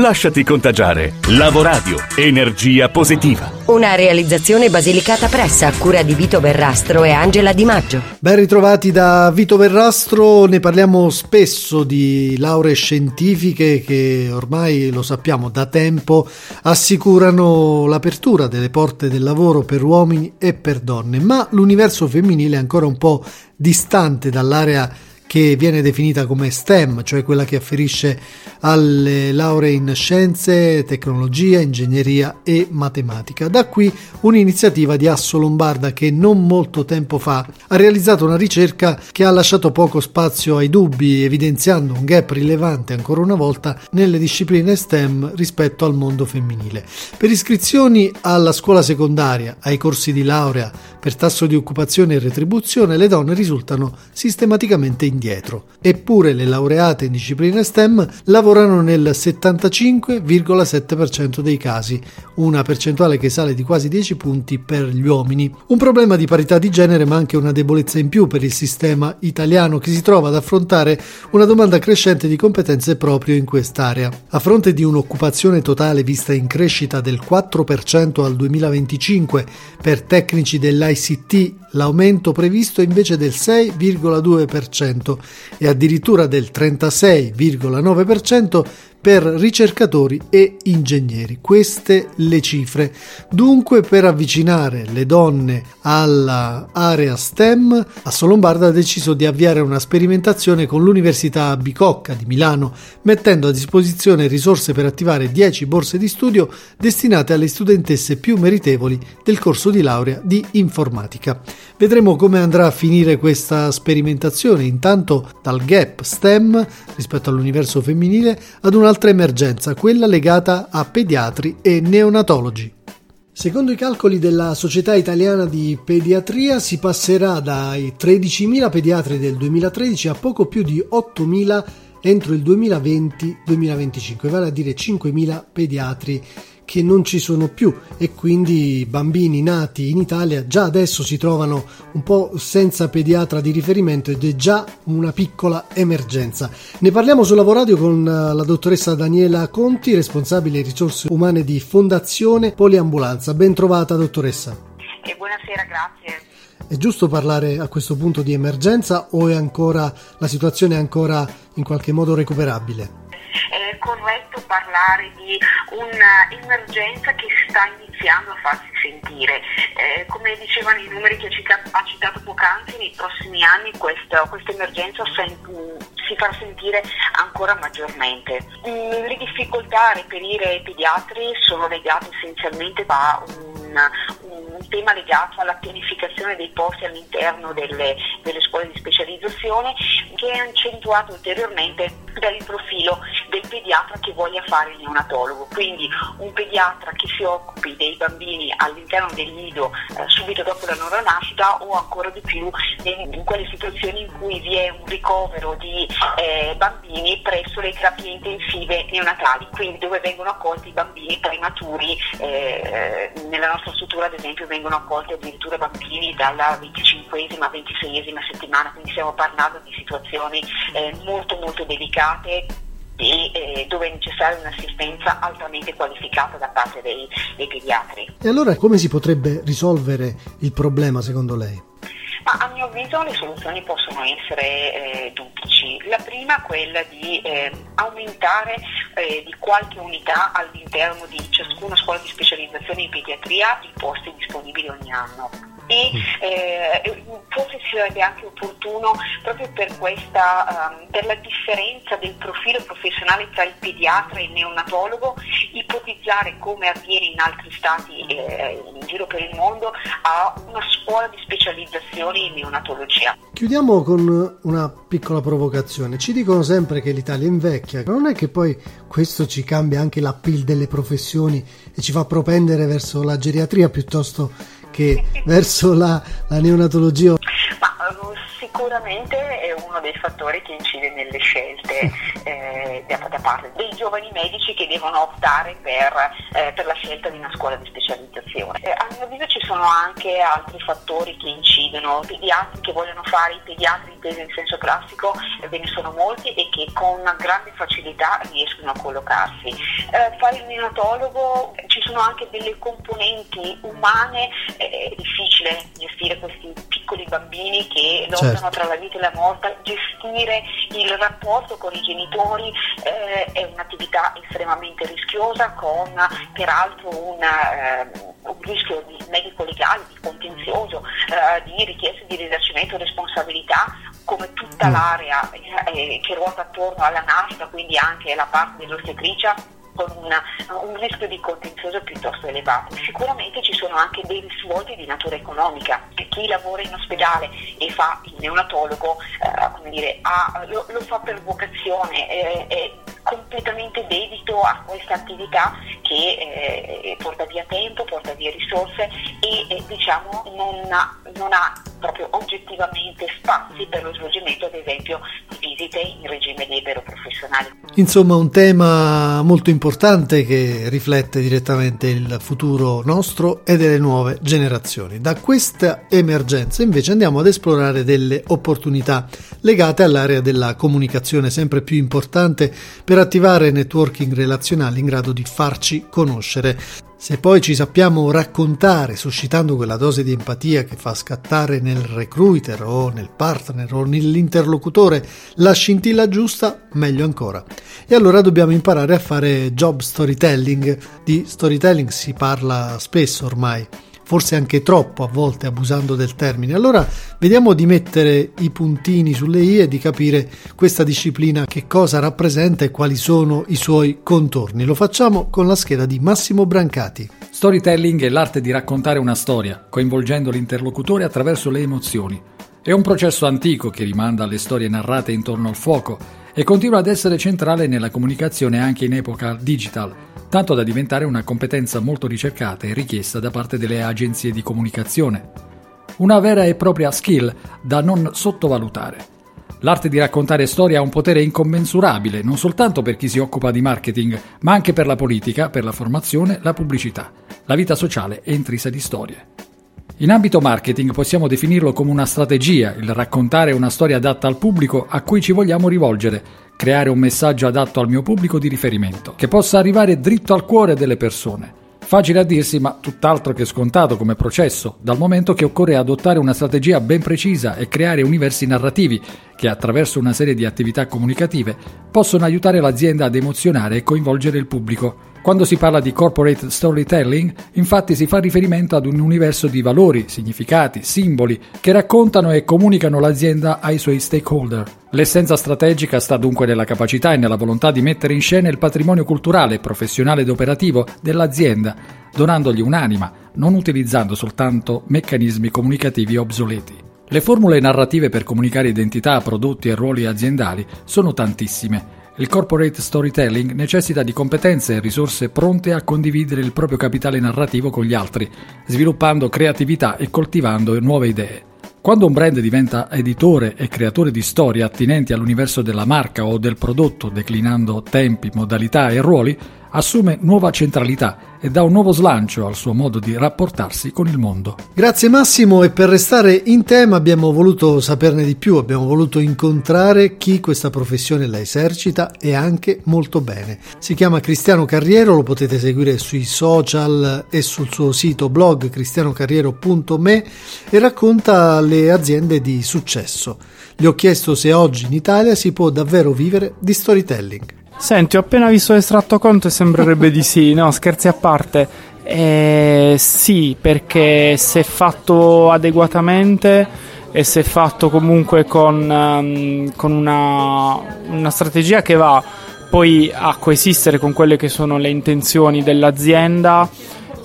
Lasciati contagiare. Lavoradio, energia positiva. Una realizzazione basilicata pressa a cura di Vito Verrastro e Angela Di Maggio. Ben ritrovati da Vito Verrastro, ne parliamo spesso di lauree scientifiche che ormai lo sappiamo da tempo assicurano l'apertura delle porte del lavoro per uomini e per donne, ma l'universo femminile è ancora un po' distante dall'area che viene definita come STEM, cioè quella che afferisce alle lauree in scienze, tecnologia, ingegneria e matematica. Da qui un'iniziativa di Asso Lombarda che non molto tempo fa ha realizzato una ricerca che ha lasciato poco spazio ai dubbi, evidenziando un gap rilevante ancora una volta nelle discipline STEM rispetto al mondo femminile. Per iscrizioni alla scuola secondaria, ai corsi di laurea, per tasso di occupazione e retribuzione, le donne risultano sistematicamente indietro. Eppure le laureate in discipline STEM lavorano nel 75,7% dei casi, una percentuale che sale di quasi 10 punti per gli uomini. Un problema di parità di genere ma anche una debolezza in più per il sistema italiano che si trova ad affrontare una domanda crescente di competenze proprio in quest'area. A fronte di un'occupazione totale vista in crescita del 4% al 2025 per tecnici dell'ICT, l'aumento previsto è invece del 6,2% e addirittura del 36,9% per ricercatori e ingegneri. Queste le cifre. Dunque, per avvicinare le donne all'area STEM, Assolombarda ha deciso di avviare una sperimentazione con l'Università Bicocca di Milano, mettendo a disposizione risorse per attivare 10 borse di studio destinate alle studentesse più meritevoli del corso di laurea di informatica. Vedremo come andrà a finire questa sperimentazione, intanto dal gap STEM rispetto all'universo femminile ad una un'altra emergenza, quella legata a pediatri e neonatologi. Secondo i calcoli della Società Italiana di Pediatria si passerà dai 13.000 pediatri del 2013 a poco più di 8.000 entro il 2020-2025, vale a dire 5.000 pediatri che non ci sono più e quindi i bambini nati in Italia già adesso si trovano un po' senza pediatra di riferimento ed è già una piccola emergenza. Ne parliamo su Lavoradio con eh, la dottoressa Daniela Conti, responsabile risorse umane di Fondazione Poliambulanza. Ben trovata dottoressa. E buonasera, grazie. È giusto parlare a questo punto di emergenza o è ancora la situazione è ancora in qualche modo recuperabile? È corretto parlare di un'emergenza che sta iniziando a farsi sentire. Eh, come dicevano i numeri che ha citato poc'anzi, nei prossimi anni questa, emergenza si farà sentire ancora maggiormente. Mm, le difficoltà a reperire pediatri sono legate essenzialmente a un, un tema legato alla pianificazione dei posti all'interno delle, delle scuole di specializzazione che è accentuato ulteriormente dal profilo del pediatra che voglia fare il neonatologo, quindi un pediatra che si occupi dei bambini all'interno del nido eh, subito dopo la loro nascita o ancora di più in, in, quelle situazioni in cui vi è un ricovero di eh, bambini presso le terapie intensive neonatali, quindi dove vengono accolti i bambini prematuri, eh, nella nostra struttura ad esempio vengono accolti addirittura bambini dalla 25esima 26esima settimana, quindi stiamo parlando di situazioni eh, molto molto delicate e eh, dove è necessaria un'assistenza altamente qualificata da parte dei, dei pediatri. E allora come si potrebbe risolvere il problema secondo lei? Ma a mio avviso le soluzioni possono essere eh, duplici. La prima è quella di eh, aumentare eh, di qualche unità all'interno di ciascuna scuola di specializzazione in pediatria i posti disponibili ogni anno e eh, forse sarebbe anche opportuno proprio per questa um, per la differenza del profilo professionale tra il pediatra e il neonatologo ipotizzare come avviene in altri stati eh, in giro per il mondo a una scuola di specializzazione in neonatologia. Chiudiamo con una piccola provocazione. Ci dicono sempre che l'Italia invecchia, ma non è che poi questo ci cambia anche l'appeal delle professioni e ci fa propendere verso la geriatria piuttosto che verso la, la neonatologia? Ma sicuramente è uno dei fattori che incide nelle scelte eh, da, da, parte dei giovani medici che devono optare per, eh, per la scelta di una scuola di specializzazione. Eh, a mio avviso ci sono anche altri fattori che incidono, pediatri che vogliono fare i pediatri intesi in senso classico, ve ne sono molti e che con grande facilità riescono a collocarsi. Eh, fare il neonatologo ci sono anche delle componenti umane, è difficile gestire questi piccoli bambini che lottano certo tra la vita e la morte, gestire il rapporto con i genitori eh, è un'attività estremamente rischiosa con peraltro un, eh, un rischio di medico-legale, di contenzioso, eh, di richiesta di risarcimento di responsabilità come tutta mm. l'area eh, che ruota attorno alla nascita, quindi anche la parte dell'ostetricia con una, un rischio di contenzioso piuttosto elevato. Sicuramente ci sono anche dei risvolti di natura economica. Chi lavora in ospedale e fa il neonatologo eh, dire, ha, lo, lo, fa per vocazione, eh, è completamente dedito a questa attività che eh, porta via tempo, porta via risorse e diciamo, non, ha, non ha proprio oggettivamente spazi per lo svolgimento ad esempio di visite in regime libero professionale. Insomma un tema molto importante che riflette direttamente il futuro nostro e delle nuove generazioni. Da questa emergenza invece andiamo ad esplorare delle opportunità legate all'area della comunicazione sempre più importante per attivare networking relazionali in grado di farci conoscere. Se poi ci sappiamo raccontare, suscitando quella dose di empatia che fa scattare nel recruiter o nel partner o nell'interlocutore la scintilla giusta, meglio ancora. E allora dobbiamo imparare a fare job storytelling. Di storytelling si parla spesso ormai forse anche troppo a volte abusando del termine. Allora vediamo di mettere i puntini sulle i e di capire questa disciplina che cosa rappresenta e quali sono i suoi contorni. Lo facciamo con la scheda di Massimo Brancati. Storytelling è l'arte di raccontare una storia, coinvolgendo l'interlocutore attraverso le emozioni. È un processo antico che rimanda alle storie narrate intorno al fuoco e continua ad essere centrale nella comunicazione anche in epoca digital tanto da diventare una competenza molto ricercata e richiesta da parte delle agenzie di comunicazione. Una vera e propria skill da non sottovalutare. L'arte di raccontare storie ha un potere incommensurabile non soltanto per chi si occupa di marketing, ma anche per la politica, per la formazione, la pubblicità. La vita sociale è intrisa di storie. In ambito marketing possiamo definirlo come una strategia, il raccontare una storia adatta al pubblico a cui ci vogliamo rivolgere, creare un messaggio adatto al mio pubblico di riferimento, che possa arrivare dritto al cuore delle persone. Facile a dirsi, ma tutt'altro che scontato come processo, dal momento che occorre adottare una strategia ben precisa e creare universi narrativi che, attraverso una serie di attività comunicative, possono aiutare l'azienda ad emozionare e coinvolgere il pubblico. Quando si parla di corporate storytelling, infatti si fa riferimento ad un universo di valori, significati, simboli che raccontano e comunicano l'azienda ai suoi stakeholder. L'essenza strategica sta dunque nella capacità e nella volontà di mettere in scena il patrimonio culturale, professionale ed operativo dell'azienda, donandogli un'anima, non utilizzando soltanto meccanismi comunicativi obsoleti. Le formule narrative per comunicare identità, prodotti e ruoli aziendali sono tantissime il corporate storytelling necessita di competenze e risorse pronte a condividere il proprio capitale narrativo con gli altri, sviluppando creatività e coltivando nuove idee. Quando un brand diventa editore e creatore di storie attinenti all'universo della marca o del prodotto, declinando tempi, modalità e ruoli, assume nuova centralità e dà un nuovo slancio al suo modo di rapportarsi con il mondo. Grazie Massimo e per restare in tema abbiamo voluto saperne di più, abbiamo voluto incontrare chi questa professione la esercita e anche molto bene. Si chiama Cristiano Carriero, lo potete seguire sui social e sul suo sito blog cristianocarriero.me e racconta le aziende di successo. Gli ho chiesto se oggi in Italia si può davvero vivere di storytelling. Senti, ho appena visto l'estratto conto e sembrerebbe di sì, no, scherzi a parte. Eh, sì, perché se fatto adeguatamente e se fatto comunque con, um, con una, una strategia che va poi a coesistere con quelle che sono le intenzioni dell'azienda,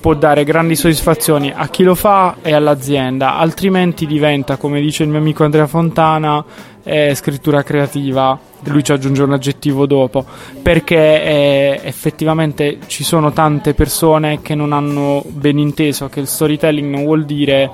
può dare grandi soddisfazioni a chi lo fa e all'azienda, altrimenti diventa, come dice il mio amico Andrea Fontana, eh, scrittura creativa. Lui ci aggiunge un aggettivo dopo perché eh, effettivamente ci sono tante persone che non hanno ben inteso che il storytelling non vuol dire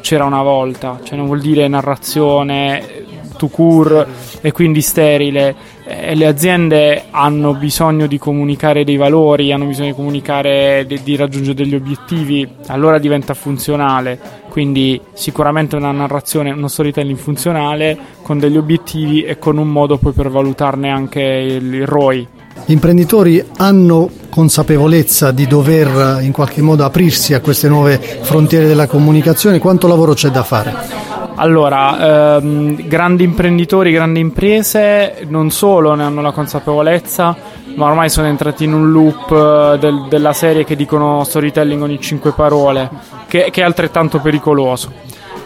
c'era una volta, cioè non vuol dire narrazione to cure e quindi sterile. Eh, le aziende hanno bisogno di comunicare dei valori, hanno bisogno di comunicare, di, di raggiungere degli obiettivi, allora diventa funzionale. Quindi sicuramente una narrazione, uno storytelling funzionale con degli obiettivi e con un modo poi per valutarne anche il, il ROI. Gli imprenditori hanno consapevolezza di dover in qualche modo aprirsi a queste nuove frontiere della comunicazione, quanto lavoro c'è da fare? Allora, ehm, grandi imprenditori, grandi imprese non solo ne hanno la consapevolezza, ma ormai sono entrati in un loop eh, del, della serie che dicono storytelling ogni cinque parole, che, che è altrettanto pericoloso.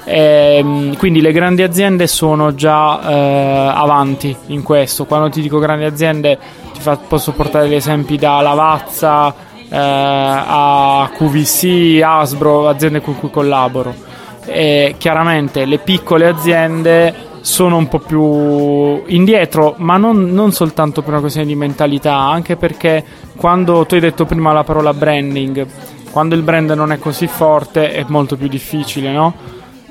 E, ehm, quindi le grandi aziende sono già eh, avanti in questo. Quando ti dico grandi aziende, ti fa, posso portare gli esempi da Lavazza eh, a QVC, Asbro, aziende con cui collaboro e chiaramente le piccole aziende sono un po' più indietro, ma non, non, soltanto per una questione di mentalità, anche perché quando tu hai detto prima la parola branding, quando il brand non è così forte è molto più difficile, no?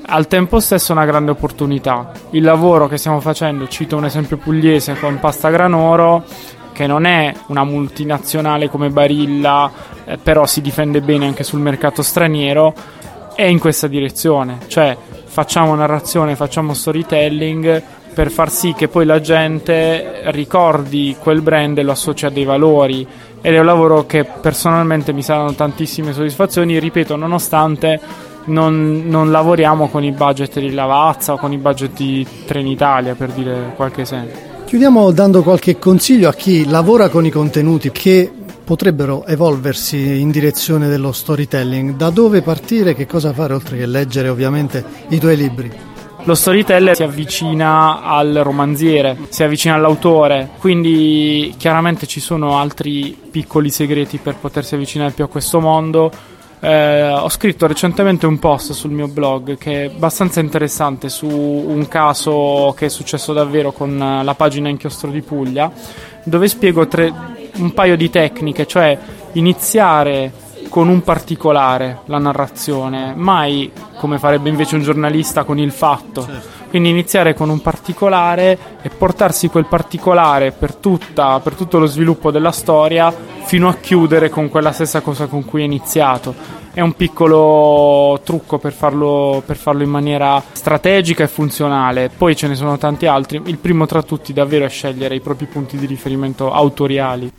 Al tempo stesso è una grande opportunità. Il lavoro che stiamo facendo, cito un esempio pugliese con Pasta Granoro, che non è una multinazionale come Barilla, eh, però si difende bene anche sul mercato straniero è in questa direzione, cioè facciamo narrazione, facciamo storytelling per far sì che poi la gente ricordi quel brand e lo associa a dei valori. Ed è un lavoro che personalmente mi saranno tantissime soddisfazioni, ripeto, nonostante non, non, lavoriamo con i budget di Lavazza o con i budget di Trenitalia per dire qualche esempio. Chiudiamo dando qualche consiglio a chi lavora con i contenuti che potrebbero evolversi in direzione dello storytelling. Da dove partire, che cosa fare oltre che leggere ovviamente i tuoi libri? Lo storyteller si avvicina al romanziere, si avvicina all'autore, quindi chiaramente ci sono altri piccoli segreti per potersi avvicinare più a questo mondo. Eh, ho scritto recentemente un post sul mio blog che è abbastanza interessante su un caso che è successo davvero con la pagina Inchiostro di Puglia, dove spiego tre, un paio di tecniche, cioè iniziare con un particolare la narrazione, mai come farebbe invece un giornalista con il fatto. Certo. Quindi iniziare con un particolare e portarsi quel particolare per, tutta, per tutto lo sviluppo della storia fino a chiudere con quella stessa cosa con cui è iniziato. È un piccolo trucco per farlo, per farlo in maniera strategica e funzionale. Poi ce ne sono tanti altri. Il primo tra tutti davvero è scegliere i propri punti di riferimento autoriali.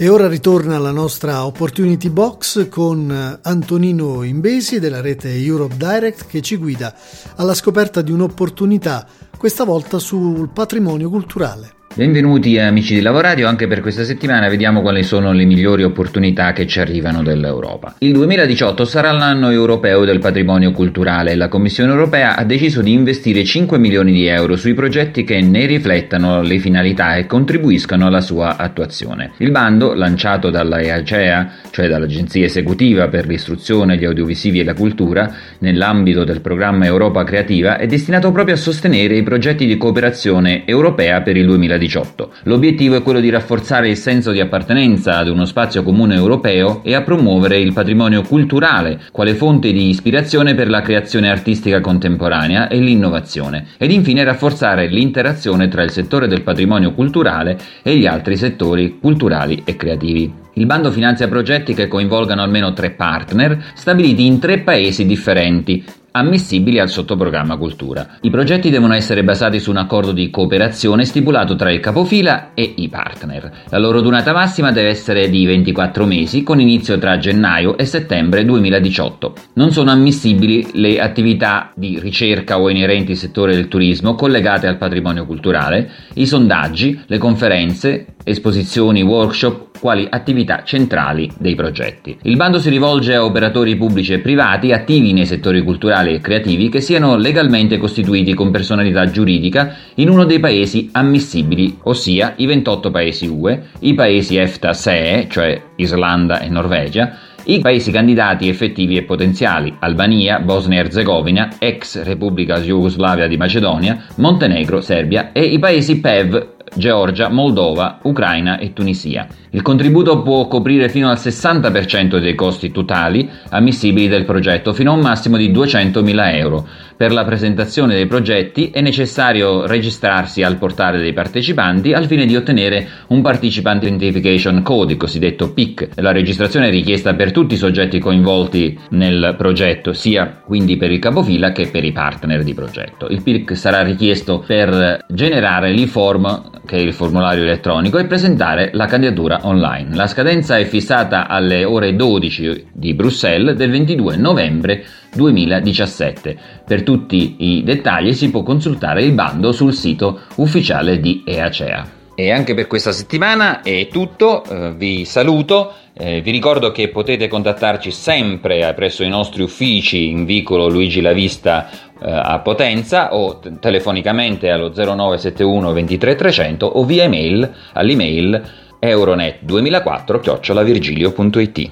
E ora ritorna la nostra Opportunity Box con Antonino Imbesi della rete Europe Direct che ci guida alla scoperta di un'opportunità, questa volta sul patrimonio culturale. Benvenuti amici di Lavoradio, anche per questa settimana vediamo quali sono le migliori opportunità che ci arrivano dall'Europa. Il 2018 sarà l'anno europeo del patrimonio culturale e la Commissione europea ha deciso di investire 5 milioni di euro sui progetti che ne riflettano le finalità e contribuiscano alla sua attuazione. Il bando, lanciato dalla EACEA, cioè dall'Agenzia Esecutiva per l'istruzione, gli audiovisivi e la cultura, nell'ambito del programma Europa Creativa, è destinato proprio a sostenere i progetti di cooperazione europea per il 2018. 2018. L'obiettivo è quello di rafforzare il senso di appartenenza ad uno spazio comune europeo e a promuovere il patrimonio culturale quale fonte di ispirazione per la creazione artistica contemporanea e l'innovazione, ed infine rafforzare l'interazione tra il settore del patrimonio culturale e gli altri settori culturali e creativi. Il bando finanzia progetti che coinvolgano almeno tre partner stabiliti in tre paesi differenti, ammissibili al sottoprogramma cultura. I progetti devono essere basati su un accordo di cooperazione stipulato tra il capofila e i partner. La loro durata massima deve essere di 24 mesi con inizio tra gennaio e settembre 2018. Non sono ammissibili le attività di ricerca o inerenti al settore del turismo collegate al patrimonio culturale, i sondaggi, le conferenze, esposizioni, workshop quali attività centrali dei progetti. Il bando si rivolge a operatori pubblici e privati attivi nei settori culturali e creativi che siano legalmente costituiti con personalità giuridica in uno dei paesi ammissibili, ossia i 28 paesi UE, i paesi EFTA-SEE, cioè Islanda e Norvegia, i paesi candidati effettivi e potenziali, Albania, Bosnia e Erzegovina, ex Repubblica Jugoslavia di Macedonia, Montenegro, Serbia e i paesi PEV Georgia, Moldova, Ucraina e Tunisia. Il contributo può coprire fino al 60% dei costi totali ammissibili del progetto, fino a un massimo di 200.000 euro. Per la presentazione dei progetti è necessario registrarsi al portale dei partecipanti al fine di ottenere un Participant Identification Code, cosiddetto PIC. La registrazione è richiesta per tutti i soggetti coinvolti nel progetto, sia quindi per il capofila che per i partner di progetto. Il PIC sarà richiesto per generare l'e-form che è il formulario elettronico, e presentare la candidatura online. La scadenza è fissata alle ore 12 di Bruxelles del 22 novembre 2017. Per tutti i dettagli si può consultare il bando sul sito ufficiale di EACEA. E anche per questa settimana è tutto, eh, vi saluto, eh, vi ricordo che potete contattarci sempre presso i nostri uffici in vicolo Luigi Lavista a Potenza o telefonicamente allo 0971 23 300 o via email all'email euronet2004 chiocciolavirgilio.it.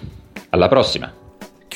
Alla prossima!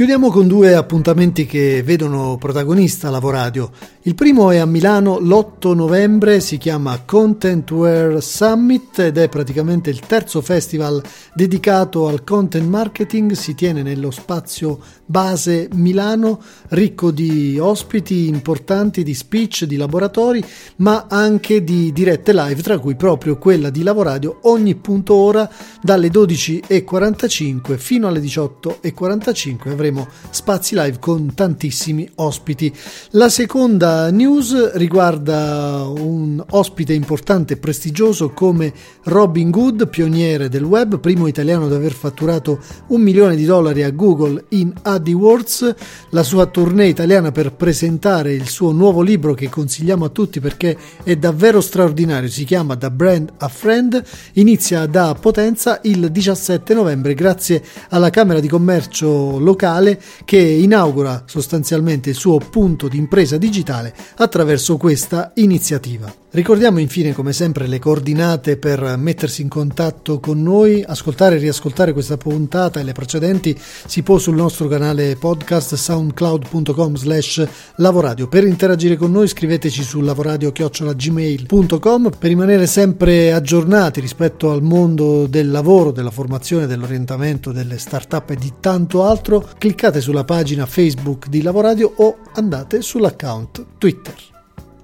Chiudiamo con due appuntamenti che vedono protagonista Lavoradio. Il primo è a Milano l'8 novembre, si chiama Contentware Summit ed è praticamente il terzo festival dedicato al content marketing, si tiene nello spazio base Milano, ricco di ospiti importanti, di speech, di laboratori, ma anche di dirette live, tra cui proprio quella di Lavoradio ogni punto ora dalle 12.45 fino alle 18.45 avremo spazi live con tantissimi ospiti. La seconda news riguarda un ospite importante e prestigioso come Robin Good, pioniere del web, primo italiano ad aver fatturato un milione di dollari a Google in AdWords, la sua tournée italiana per presentare il suo nuovo libro che consigliamo a tutti perché è davvero straordinario, si chiama Da Brand a Friend, inizia da Potenza il 17 novembre grazie alla Camera di Commercio locale che inaugura sostanzialmente il suo punto di impresa digitale digitale attraverso questa iniziativa. Ricordiamo infine come sempre le coordinate per mettersi in contatto con noi, ascoltare e riascoltare questa puntata e le precedenti si può sul nostro canale podcast soundcloud.com slash lavoradio. Per interagire con noi scriveteci su lavoradio.gmail.com per rimanere sempre aggiornati rispetto al mondo del lavoro, della formazione, dell'orientamento, delle start-up e di tanto altro, cliccate sulla pagina Facebook di Lavoradio o andate sull'account Twitter.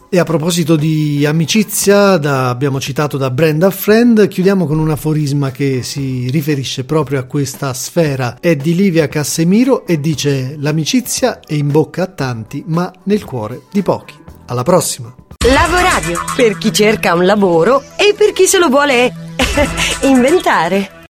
E a proposito di amicizia, da, abbiamo citato da Brenda Friend, chiudiamo con un aforisma che si riferisce proprio a questa sfera. È di Livia Cassemiro e dice: L'amicizia è in bocca a tanti, ma nel cuore di pochi. Alla prossima! Lavoradio per chi cerca un lavoro e per chi se lo vuole inventare.